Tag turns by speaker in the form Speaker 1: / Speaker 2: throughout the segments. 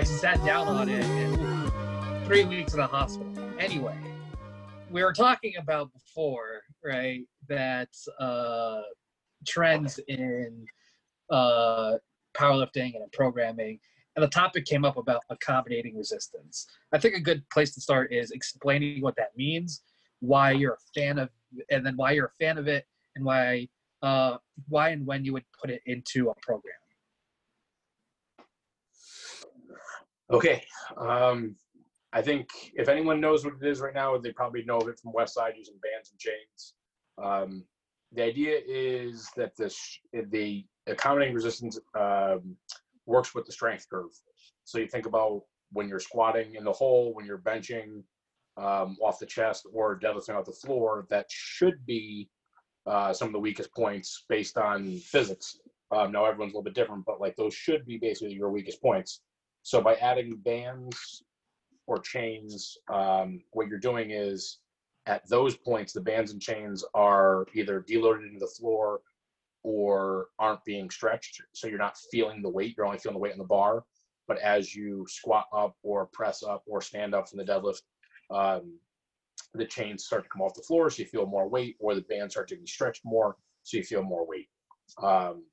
Speaker 1: I sat down on it and three weeks in the hospital. Anyway, we were talking about before, right? That uh, trends in uh, powerlifting and in programming, and the topic came up about accommodating resistance. I think a good place to start is explaining what that means, why you're a fan of, and then why you're a fan of it, and why uh, why and when you would put it into a program.
Speaker 2: Okay. Um, I think if anyone knows what it is right now, they probably know of it from Westside using bands and chains. Um, the idea is that this the accommodating resistance um, works with the strength curve. So you think about when you're squatting in the hole, when you're benching um, off the chest or deadlifting off the floor, that should be uh, some of the weakest points based on physics. Um, now everyone's a little bit different, but like those should be basically your weakest points. So by adding bands or chains, um, what you're doing is at those points, the bands and chains are either deloaded into the floor or aren't being stretched. So you're not feeling the weight, you're only feeling the weight on the bar. But as you squat up or press up or stand up from the deadlift, um, the chains start to come off the floor, so you feel more weight, or the bands start to be stretched more, so you feel more weight. Um,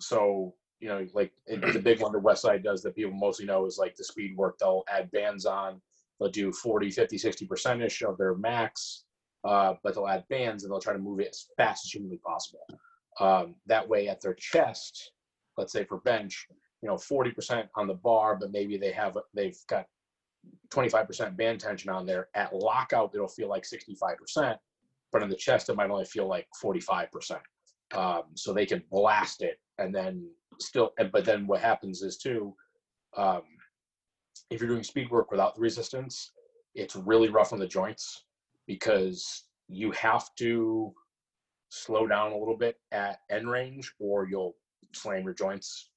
Speaker 2: so you know, like the big one the Westside does that people mostly know is like the speed work. They'll add bands on. They'll do 40, 50, 60 percentish of their max, uh, but they'll add bands and they'll try to move it as fast as humanly possible. Um, that way, at their chest, let's say for bench, you know, 40% on the bar, but maybe they have they've got 25% band tension on there. At lockout, it'll feel like 65%, but in the chest, it might only feel like 45%. Um, so they can blast it and then still, but then what happens is too, um, if you're doing speed work without the resistance, it's really rough on the joints because you have to slow down a little bit at end range or you'll slam your joints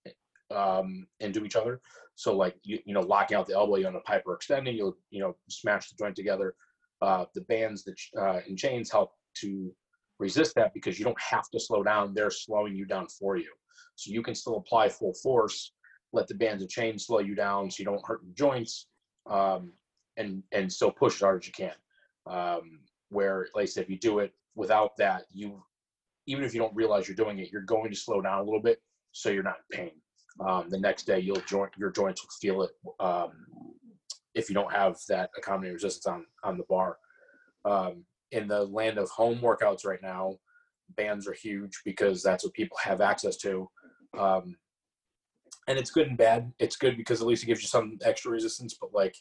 Speaker 2: um, into each other. So like you you know locking out the elbow, you on a pipe or extending, you'll you know smash the joint together. Uh, the bands that uh, and chains help to resist that because you don't have to slow down; they're slowing you down for you. So you can still apply full force, let the bands and chains slow you down so you don't hurt your joints, um, and and still push as hard as you can. Um, where like I said, if you do it without that, you even if you don't realize you're doing it, you're going to slow down a little bit so you're not in pain. Um, the next day, you'll joint your joints will feel it um, if you don't have that accommodating resistance on on the bar. Um, in the land of home workouts right now, bands are huge because that's what people have access to. Um, and it's good and bad. It's good because at least it gives you some extra resistance. But like,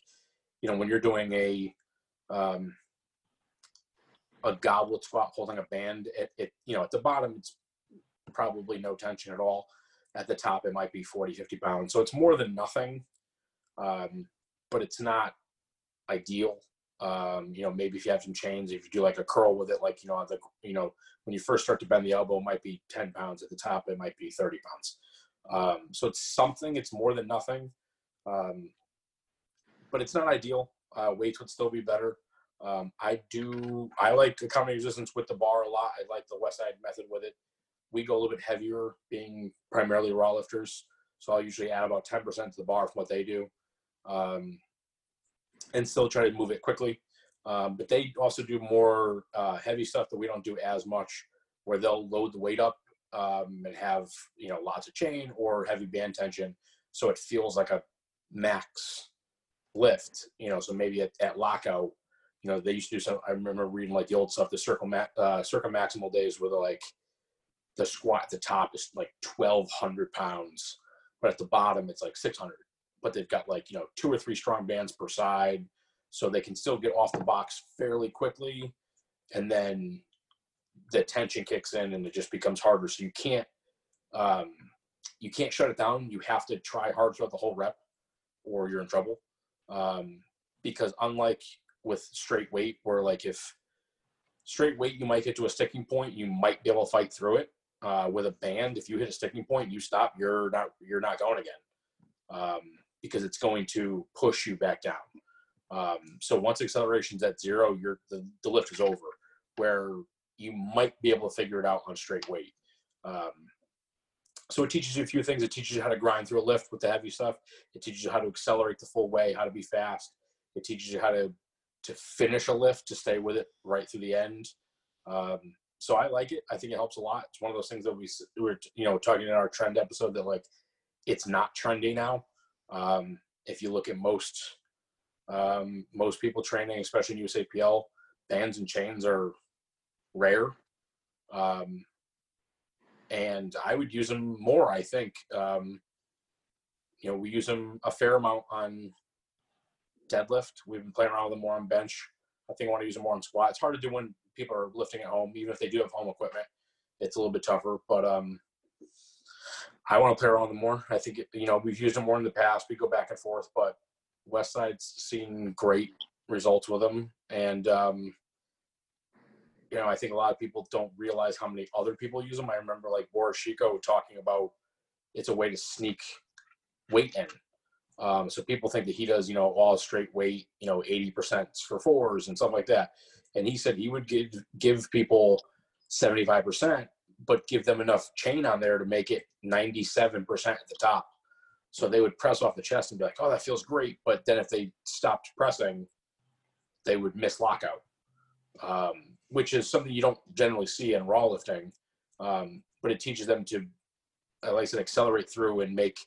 Speaker 2: you know, when you're doing a um, a goblet squat holding a band, it, it you know at the bottom it's probably no tension at all at the top it might be 40 50 pounds so it's more than nothing um, but it's not ideal um, you know maybe if you have some chains if you do like a curl with it like you know the you know when you first start to bend the elbow it might be 10 pounds at the top it might be 30 pounds. Um, so it's something it's more than nothing um, but it's not ideal. Uh, weights would still be better. Um, i do i like the accommodating resistance with the bar a lot. I like the west side method with it. We go a little bit heavier, being primarily raw lifters. So I'll usually add about 10% to the bar from what they do, um, and still try to move it quickly. Um, but they also do more uh, heavy stuff that we don't do as much, where they'll load the weight up um, and have you know lots of chain or heavy band tension, so it feels like a max lift. You know, so maybe at, at lockout, you know, they used to do some. I remember reading like the old stuff, the circle ma- uh, maximal days, where they're like the squat at the top is like 1200 pounds but at the bottom it's like 600 but they've got like you know two or three strong bands per side so they can still get off the box fairly quickly and then the tension kicks in and it just becomes harder. So you can't um, you can't shut it down. You have to try hard throughout the whole rep or you're in trouble. Um, because unlike with straight weight where like if straight weight you might get to a sticking point you might be able to fight through it uh, with a band, if you hit a sticking point, you stop. You're not you're not going again. Um, because it's going to push you back down. Um, so once acceleration's at zero, you're the, the lift is over. Where you might be able to figure it out on straight weight. Um, so it teaches you a few things. It teaches you how to grind through a lift with the heavy stuff. It teaches you how to accelerate the full way, how to be fast. It teaches you how to to finish a lift, to stay with it right through the end. Um, so I like it. I think it helps a lot. It's one of those things that we, we were, you know, talking in our trend episode that like it's not trendy now. Um, if you look at most um, most people training, especially in USAPL, bands and chains are rare. Um, and I would use them more. I think, um, you know, we use them a fair amount on deadlift. We've been playing around with them more on bench. I think I want to use them more on squat. It's hard to do when people are lifting at home, even if they do have home equipment. It's a little bit tougher, but um, I want to play around them more. I think you know we've used them more in the past. We go back and forth, but Westside's seen great results with them, and um, you know I think a lot of people don't realize how many other people use them. I remember like Boris Sheiko talking about it's a way to sneak weight in. Um, so people think that he does, you know, all straight weight, you know, 80% for fours and stuff like that. And he said he would give give people 75%, but give them enough chain on there to make it 97% at the top. So they would press off the chest and be like, oh, that feels great. But then if they stopped pressing, they would miss lockout, um, which is something you don't generally see in raw lifting. Um, but it teaches them to, like I said, accelerate through and make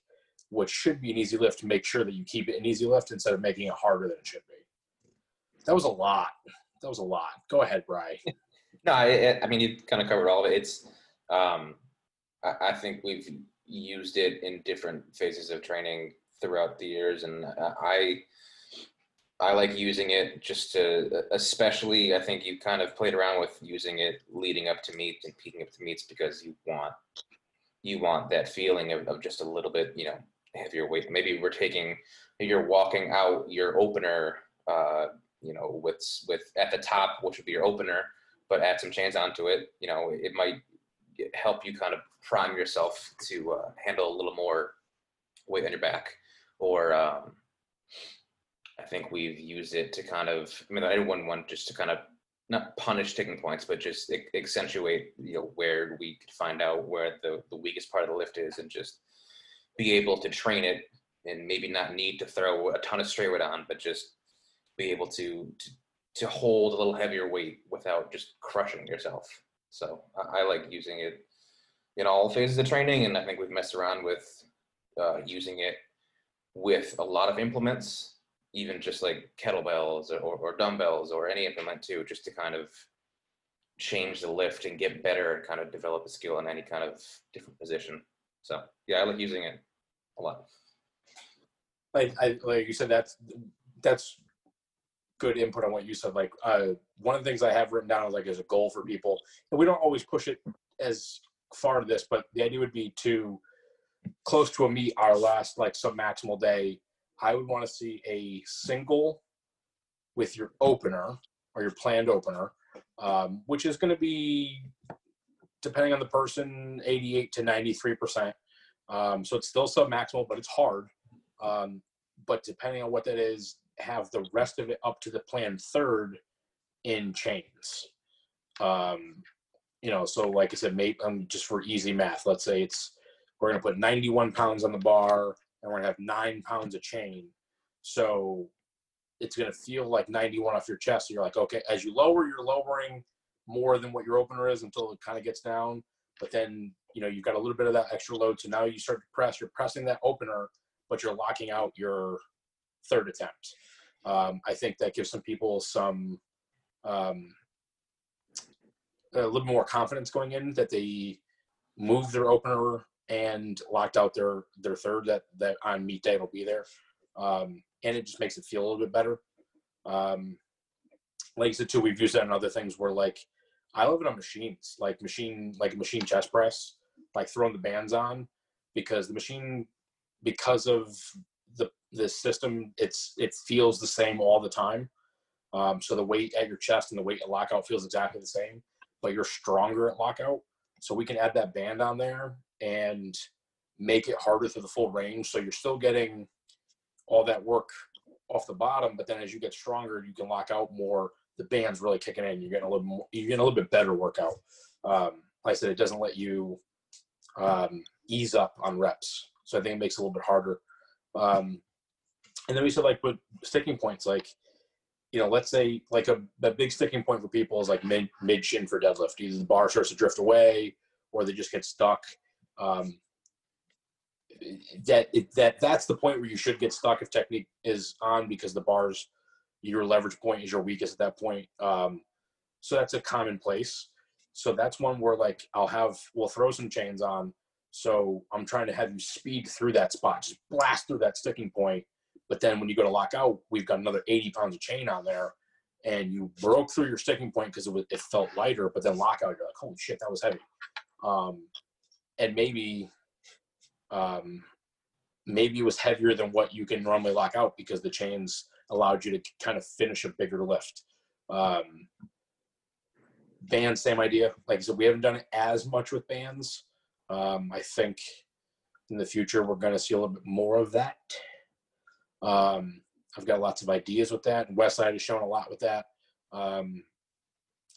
Speaker 2: what should be an easy lift, make sure that you keep it an easy lift instead of making it harder than it should be. That was a lot. That was a lot. Go ahead, Bry.
Speaker 3: no, I, I mean, you kind of covered all of it. It's, um, I, I think we've used it in different phases of training throughout the years, and I I like using it just to, especially I think you kind of played around with using it leading up to meets and peaking up to meets because you want you want that feeling of, of just a little bit you know heavier weight. Maybe we're taking you're walking out your opener, uh, you know, with with at the top, which would be your opener, but add some chains onto it. You know, it might help you kind of prime yourself to uh, handle a little more weight on your back. Or um, I think we've used it to kind of, I mean, I didn't want just to kind of not punish taking points, but just accentuate, you know, where we could find out where the, the weakest part of the lift is and just be able to train it and maybe not need to throw a ton of straight weight on, but just be able to, to, to hold a little heavier weight without just crushing yourself. So I, I, like using it in all phases of training, and I think we've messed around with uh, using it with a lot of implements, even just like kettlebells or, or, dumbbells or any implement too, just to kind of change the lift and get better and kind of develop a skill in any kind of different position. So yeah, I like using it a lot.
Speaker 2: Like I like you said, that's that's good input on what you said. Like uh, one of the things I have written down is like as a goal for people, and we don't always push it as far to this, but the idea would be to close to a meet our last like some maximal day. I would want to see a single with your opener or your planned opener, um, which is going to be depending on the person, 88 to 93 percent. Um, so it's still sub maximal, but it's hard. Um, but depending on what that is, have the rest of it up to the plan third in chains. Um, you know, so like I said, maybe um, just for easy math, let's say it's we're gonna put 91 pounds on the bar and we're gonna have nine pounds of chain. So it's gonna feel like 91 off your chest. You're like, okay, as you lower, you're lowering more than what your opener is until it kind of gets down. But then you know you've got a little bit of that extra load. So now you start to press. You're pressing that opener, but you're locking out your third attempt. Um, I think that gives some people some um, a little more confidence going in that they moved their opener and locked out their their third that that on meet day will be there, um, and it just makes it feel a little bit better. Um, like I said too, we've used that in other things where like I love it on machines, like machine like a machine chest press, like throwing the bands on because the machine because of the the system it's it feels the same all the time. Um, so the weight at your chest and the weight at lockout feels exactly the same, but you're stronger at lockout. So we can add that band on there and make it harder through the full range. So you're still getting all that work off the bottom, but then as you get stronger, you can lock out more. The band's really kicking in. You're getting a little more, you're getting a little bit better workout. Um, like I said, it doesn't let you um, ease up on reps. So I think it makes it a little bit harder. Um, and then we said like with sticking points, like you know, let's say like a, a big sticking point for people is like mid mid shin for deadlift. Either the bar starts to drift away or they just get stuck. Um, that it, that that's the point where you should get stuck if technique is on because the bars your leverage point is your weakest at that point. Um, so that's a common place. So that's one where like I'll have we'll throw some chains on. So I'm trying to have you speed through that spot, just blast through that sticking point. But then when you go to lock out, we've got another 80 pounds of chain on there, and you broke through your sticking point because it was it felt lighter. But then lockout, you're like, holy shit, that was heavy. Um, and maybe um, maybe it was heavier than what you can normally lock out because the chains allowed you to kind of finish a bigger lift. Um, bands, same idea. Like I said, we haven't done it as much with bands. Um, I think in the future we're going to see a little bit more of that. Um, I've got lots of ideas with that. Westside has shown a lot with that. Um,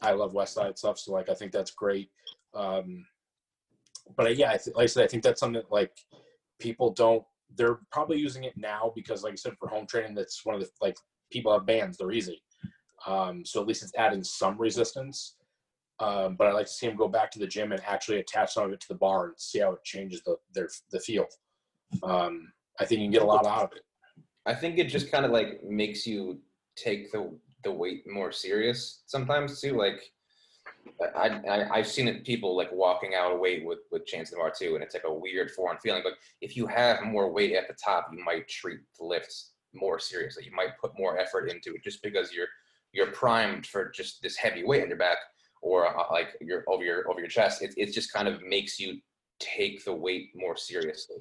Speaker 2: I love Westside stuff, so like I think that's great. Um, but uh, yeah, I th- like I said, I think that's something that like people don't. They're probably using it now because, like I said, for home training, that's one of the like people have bands. They're easy, um, so at least it's adding some resistance. Um, but I like to see them go back to the gym and actually attach some of it to the bar and see how it changes the their the feel. Um, I think you can get a lot out of it.
Speaker 3: I think it just kind of like makes you take the the weight more serious sometimes too. Like I, I I've seen it people like walking out of weight with with the bar too, and it's like a weird foreign feeling. But if you have more weight at the top, you might treat the lifts more seriously. You might put more effort into it just because you're you're primed for just this heavy weight on your back or uh, like your over your over your chest. It it just kind of makes you take the weight more seriously.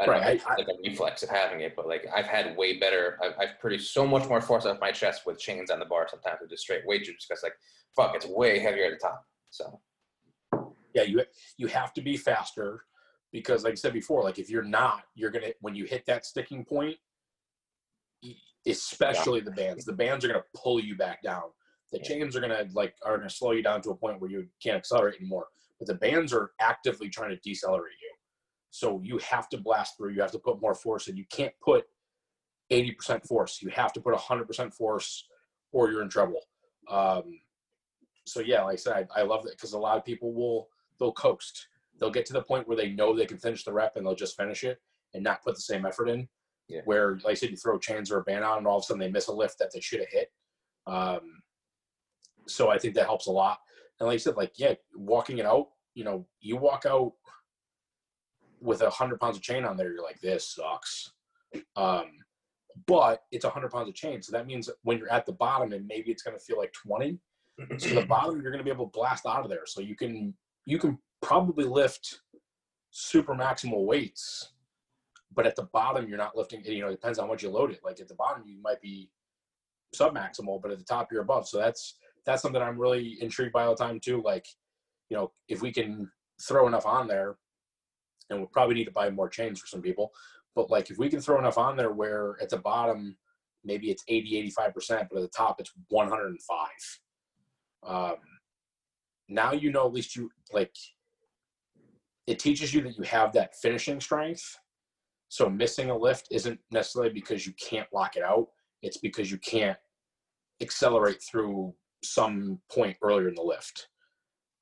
Speaker 3: I don't
Speaker 2: Right,
Speaker 3: know,
Speaker 2: I-
Speaker 3: like a reflex of having it, but like I've had way better. I've, I've produced so much more force off my chest with chains on the bar sometimes with just straight weight just because like fuck, it's way heavier at the top. So
Speaker 2: yeah you you have to be faster because like i said before like if you're not you're gonna when you hit that sticking point especially the bands the bands are gonna pull you back down the
Speaker 3: Yeah.
Speaker 2: chains are gonna like are gonna slow you down to a point where you can't accelerate anymore but the bands are actively trying to decelerate you so you have to blast through you have to put more force and you can't put 80% force you have to put 100% force or you're in trouble um, so yeah, like I said, I, I love it because a lot of people will they'll coast. They'll get to the point where they know they can finish the rep and they'll just finish it and not put the same effort in.
Speaker 3: Yeah.
Speaker 2: Where, like I said, you throw chains or a band on and all of a sudden they miss a lift that they should have hit. Um, so I think that helps a lot. And like I said, like yeah, walking it out, you know, you walk out with a hundred pounds of chain on there, you're like, this sucks. Um, but it's a hundred pounds of chain, so that means when you're at the bottom and maybe it's going to feel like twenty so the bottom you're going to be able to blast out of there so you can you can probably lift super maximal weights but at the bottom you're not lifting you know it depends on what you load it like at the bottom you might be sub maximal but at the top you're above so that's that's something i'm really intrigued by all the time too like you know if we can throw enough on there and we'll probably need to buy more chains for some people but like if we can throw enough on there where at the bottom maybe it's 80 85% but at the top it's 105 um, now you know at least you like it teaches you that you have that finishing strength. So missing a lift isn't necessarily because you can't lock it out. It's because you can't accelerate through some point earlier in the lift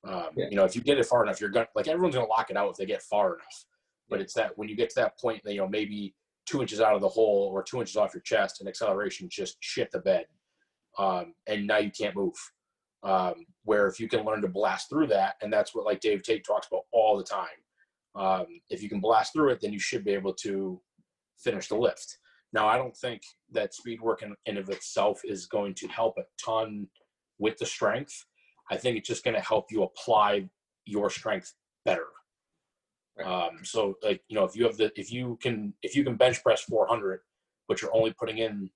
Speaker 2: um,
Speaker 3: Yeah.
Speaker 2: you know if you get it far enough you're gonna like everyone's gonna lock it out if they get far enough but it's that when you get to that point that you know maybe two inches out of the hole or two inches off your chest and acceleration just shit the bed um, and now you can't move um, where if you can learn to blast through that, and that's what like Dave Tate talks about all the time. Um, if you can blast through it, then you should be able to finish the lift. Now, I don't think that speed work in, in of itself is going to help a ton with the strength. I think it's just going to help you apply your strength better. Um, so, like you know, if you have the if you can if you can bench press 400, but you're only putting in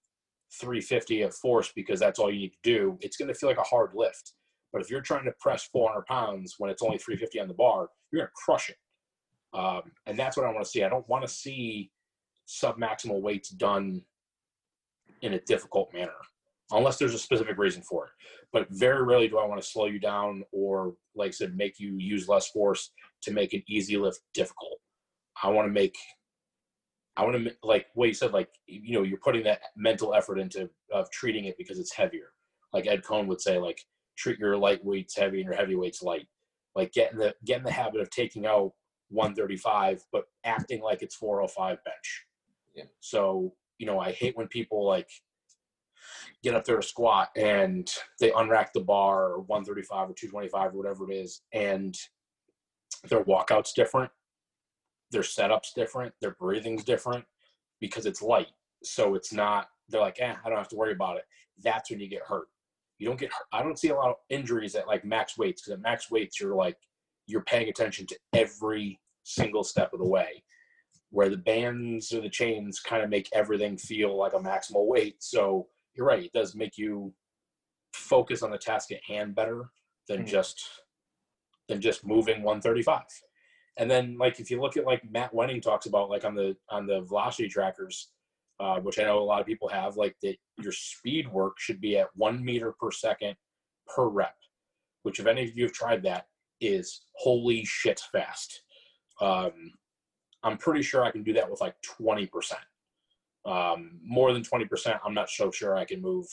Speaker 2: 350 of force because that's all you need to do, it's going to feel like a hard lift. But if you're trying to press 400 pounds when it's only 350 on the bar, you're going to crush it. Um, and that's what I want to see. I don't want to see sub maximal weights done in a difficult manner. Unless there's a specific reason for it. But very rarely do I want to slow you down or, like I said, make you use less force to make an easy lift difficult. I want to make, I want to like what you said, like you know, you're putting that mental effort into of treating it because it's heavier. Like Ed Coan would say, like treat your lightweights heavy and your heavyweights light. Like get in the get in the habit of taking out 135, but acting like it's 405 bench.
Speaker 3: Yeah.
Speaker 2: So you know, I hate when people like get up there to squat and they unrack the bar or 135 or 225 or whatever it is, and their walkout's different, their setup's different, their breathing's different because it's light. So it's not. They're like, eh, I don't have to worry about it. That's when you get hurt. You don't get. Hurt. I don't see a lot of injuries at like max weights because at max weights you're like you're paying attention to every single step of the way where the bands or the chains kind of make everything feel like a maximal weight. So you're right, it does make you focus on the task at hand better than
Speaker 3: Mhm.
Speaker 2: just than just moving 135. And then like if you look at like Matt Wenning talks about like on the on the velocity trackers, uh, which I know a lot of people have, like that your speed work should be at one meter per second per rep. Which if any of you have tried that, is holy shit fast. Um, I'm pretty sure I can do that with like 20%. Um, more than 20%, I'm not so sure I can move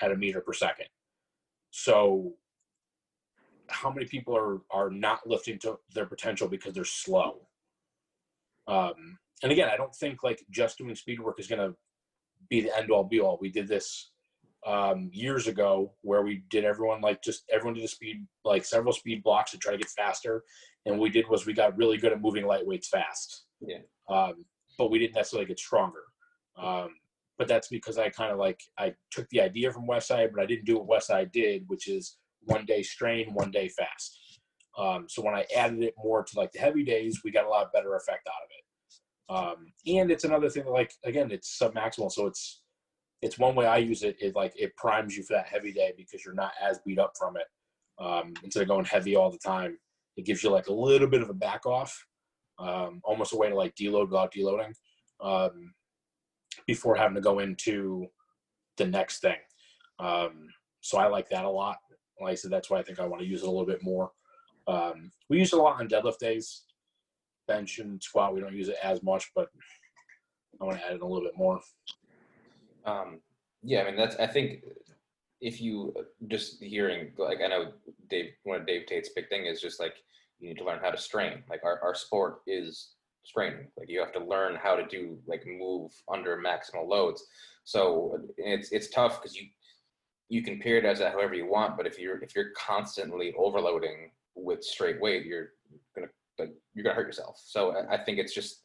Speaker 2: at a meter per second. So, how many people are are not lifting to their potential because they're slow? Um, and again, I don't think like just doing speed work is going to be the end all be all. We did this um, years ago where we did everyone like just everyone did a speed like several speed blocks to try to get faster and what we did was we got really good at moving lightweights fast
Speaker 3: Yeah.
Speaker 2: um, but we didn't necessarily get stronger um, but that's because i kind of like i took the idea from westside but i didn't do what westside did which is one day strain one day fast um, so when i added it more to like the heavy days we got a lot better effect out of it um, and it's another thing that like again it's submaximal so it's it's one way I use it. It like it primes you for that heavy day because you're not as beat up from it. Um, instead of going heavy all the time, it gives you like a little bit of a back off, um, almost a way to like deload without deloading, um, before having to go into the next thing. Um, so I like that a lot. Like I said, that's why I think I want to use it a little bit more. Um, we use it a lot on deadlift days, bench and squat. We don't use it as much, but I want to add it a little bit more.
Speaker 3: Um, yeah, I mean that's. I think if you just hearing like I know Dave, one of Dave Tate's big thing is just like you need to learn how to strain. Like our our sport is straining. Like you have to learn how to do like move under maximal loads. So it's it's tough because you you can periodize that however you want, but if you're if you're constantly overloading with straight weight, you're gonna like you're gonna hurt yourself. So I- think it's just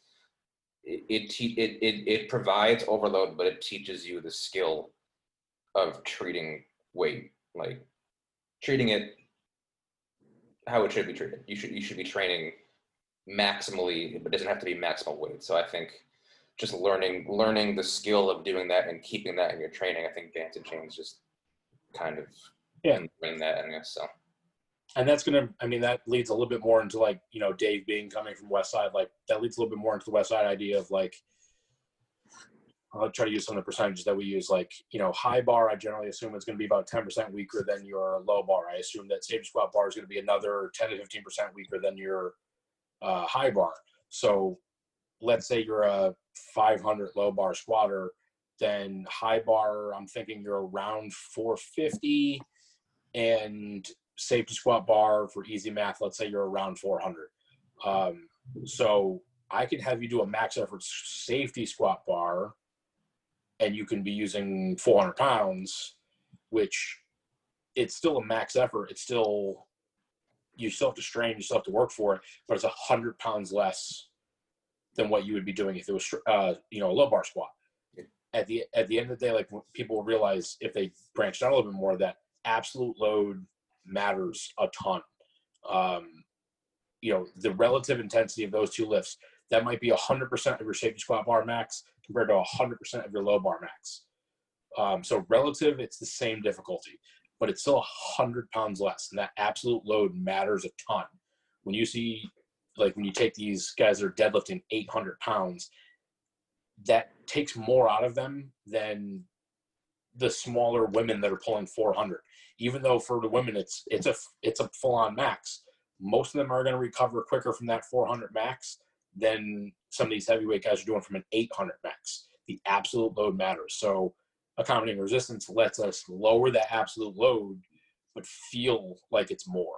Speaker 3: it it, it it it provides overload, but it teaches you the skill of treating weight, like treating it how it should be treated. You should you should be training maximally, but it doesn't have to be maximal weight. So I think just learning learning the skill of doing that and keeping that in your training, I think Bands and Chains just kind of
Speaker 2: Yeah.
Speaker 3: bring that in. So
Speaker 2: and that's gonna i mean that leads a little bit more into like you know dave being coming from west side like that leads a little bit more into the west side idea of like i'll try to use some of the percentages that we use like you know high bar i generally assume it's going to be about 10% weaker than your low bar i assume that safety squat bar is going to be another 10 to 15% weaker than your uh, high bar so let's say you're a 500 low bar squatter then high bar i'm thinking you're around 450 and safety squat bar for easy math, let's say you're around 400. Um, so I can have you do a max effort safety squat bar and you can be using 400 pounds, which it's still a max effort. It's still, you still have to strain, you still have to work for it, but it's a hundred pounds less than what you would be doing if it was, uh, you know, a low bar squat. At the, at the end of the day, like people realize if they branched out a little bit more that absolute load matters a ton. Um, you know, the relative intensity of those two lifts, that might be 100% of your safety squat bar max compared to 100% of your low bar max. Um, so relative, it's the same difficulty, but it's still a 100 pounds less. And that absolute load matters a ton. When you see, like, when you take these guys that are deadlifting 800 pounds, that takes more out of them than the smaller women that are pulling 400. Even though for the women it's it's a it's a full on max. Most of them are going to recover quicker from that 400 max than some of these heavyweight guys are doing from an 800 max. The absolute load matters. So accommodating resistance lets us lower that absolute load, but feel like it's more.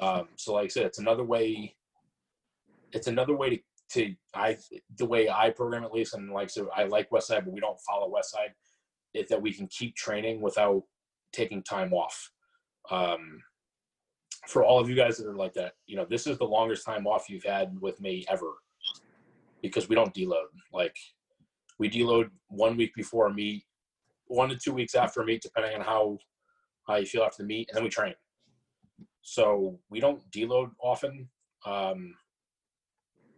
Speaker 2: Um, so, like I said, it's another way. It's another way to, to I the way I program at least, and like so I like Westside, but we don't follow Westside. Is that we can keep training without taking time off. Um, for all of you guys that are like that, you know, this is the longest time off you've had with me ever because we don't deload. Like we deload one week before a meet, one to two weeks after a meet, depending on how how you feel after the meet, and then we train. So we don't deload often, um,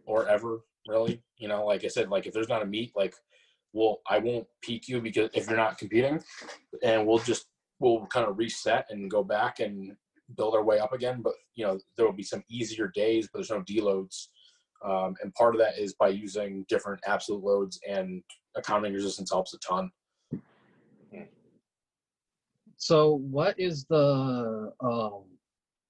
Speaker 2: or ever really. You know, like I said, like if there's not a meet, like well, I won't peak you because if you're not competing, and we'll just we'll kind of reset and go back and build our way up again. But you know, there will be some easier days, but there's no deloads. Um, and part of that is by using different absolute loads and accommodating resistance helps a ton.
Speaker 1: So, what is the um,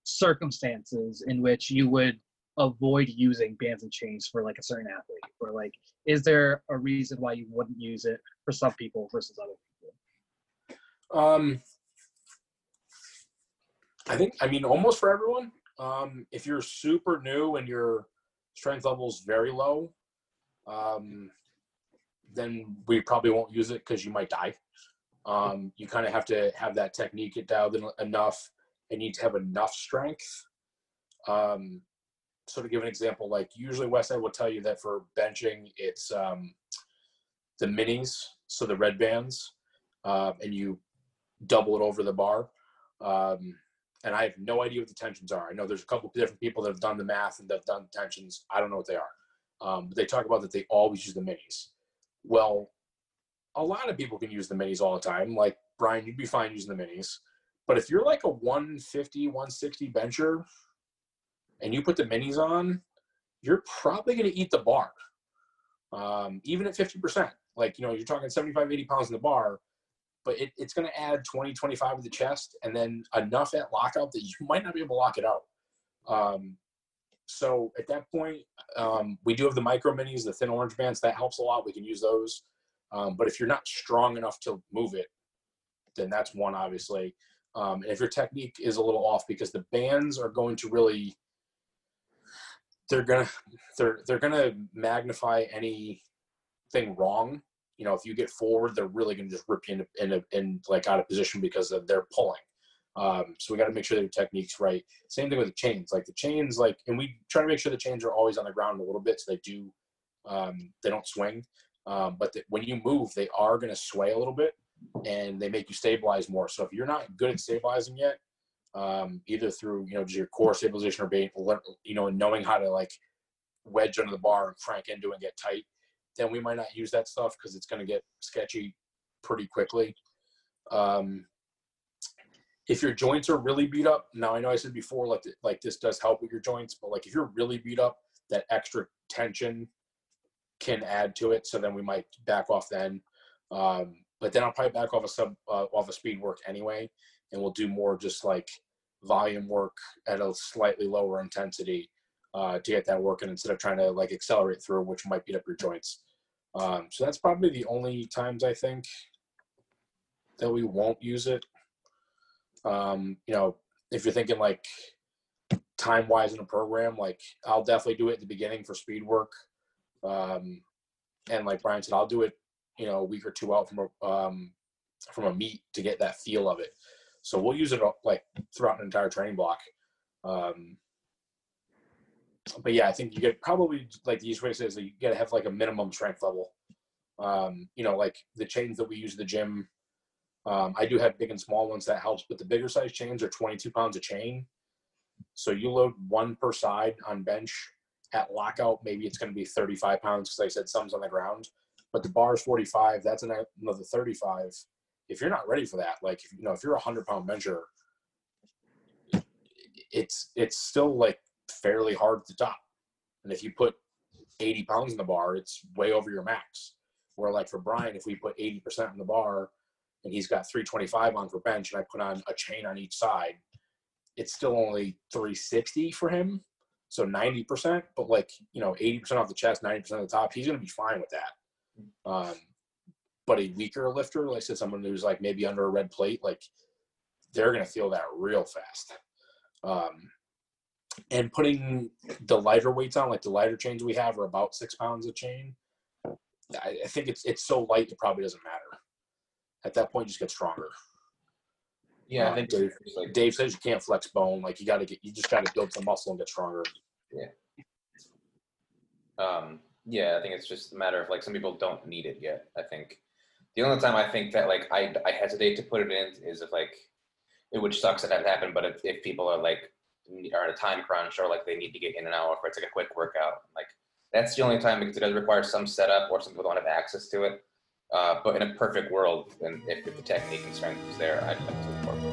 Speaker 1: circumstances in which you would avoid using bands and chains for like a certain athlete? Or like, is there a reason why you wouldn't use it for some people versus other people?
Speaker 2: Um, I think, I mean, almost for everyone. Um, if you're super new and your strength level is very low, um, then we probably won't use it because you might die. Um, you kind of have to have that technique get dialed in enough and need to have enough strength. Um, so to give an example, like usually Westside will tell you that for benching, it's um, the minis, so the red bands, uh, and you double it over the bar. Um, and I have no idea what the tensions are. I know there's a couple different people that have done the math and that have done tensions. I don't know what they are. Um, but they talk about that they always use the minis. Well, a lot of people can use the minis all the time. Like Brian, you'd be fine using the minis. But if you're like a 150, 160 bencher and you put the minis on, you're probably going to eat the bar. Um, even at 50%. Like, you know, you're talking 75, 80 pounds in the bar, but it, it's going to add 20, 25 to the chest and then enough at lockout that you might not be able to lock it out. Um, so at that point, um, we do have the micro minis, the thin orange bands. That helps a lot. We can use those. Um, but if you're not strong enough to move it, then that's one obviously. Um, and if your technique is a little off, because the bands are going to really, they're gonna, they're they're gonna magnify anything wrong. You know, if you get forward, they're really gonna just rip you in, in, in like out of position because of they're pulling. Um, so we got to make sure that your technique's right. Same thing with the chains. Like the chains, like, and we try to make sure the chains are always on the ground a little bit so they do, um, they don't swing. Um, but the, when you move, they are going to sway a little bit and they make you stabilize more. So if you're not good at stabilizing yet, um, either through, you know, just your core stabilization or being, you know, knowing how to like wedge under the bar and crank into and get tight, then we might not use that stuff because it's going to get sketchy pretty quickly. Um, if your joints are really beat up, now I know I said before, like like this does help with your joints, but like if you're really beat up, that extra tension can add to it. So then we might back off then. Um, but then I'll probably back off a sub uh, off a speed work anyway, and we'll do more just like volume work at a slightly lower intensity uh, to get that working instead of trying to like accelerate through, which might beat up your joints. Um, so that's probably the only times I think that we won't use it. Um, you know, if you're thinking like time wise in a program, like I'll definitely do it at the beginning for speed work. Um, and like Brian said, I'll do it, you know, a week or two out from a, um, from a meet to get that feel of it. So we'll use it like throughout an entire training block. Um, but yeah, I think you get probably like the easiest way to say is you got to have like a minimum strength level. Um, you know, like the chains that we use in the gym. Um, I do have big and small ones that helps, but the bigger size chains are 22 pounds a chain. So you load one per side on bench at lockout, maybe it's going to be 35 pounds because I said some's on the ground, but the bar is 45. That's another 35. If you're not ready for that, like you know, if you're a hundred pound bencher, it's it's still like fairly hard to top. And if you put 80 pounds in the bar, it's way over your max. Where like for Brian, if we put 80% in the bar, and he's got 325 on for bench, and I put on a chain on each side, it's still only 360 for him. So 90%, but like, you know, 80% off the chest, 90% of the top, he's going to be fine with that. Um, but a weaker lifter, like I said, someone who's like maybe under a red plate, like they're going to feel that real fast. Um, and putting the lighter weights on, like the lighter chains we have are about six pounds a chain. I, I think it's it's so light it probably doesn't matter. At that point, just get stronger.
Speaker 3: Yeah, I think
Speaker 2: Dave,
Speaker 3: like
Speaker 2: Dave says you can't flex bone. Like you got to get, you just got to build some muscle and get stronger. Yeah.
Speaker 3: Um, yeah, I think it's just a matter of like some people don't need it yet. I think the only time I think that like I I hesitate to put it in is if like it would sucks that that happened, but if, if people are like are in a time crunch or like they need to get in and out, or it's like a quick workout, like that's the only time because it does require some setup or some people don't have access to it. Uh, but in a perfect world, and if, if the technique and strength is there, I'd like to incorporate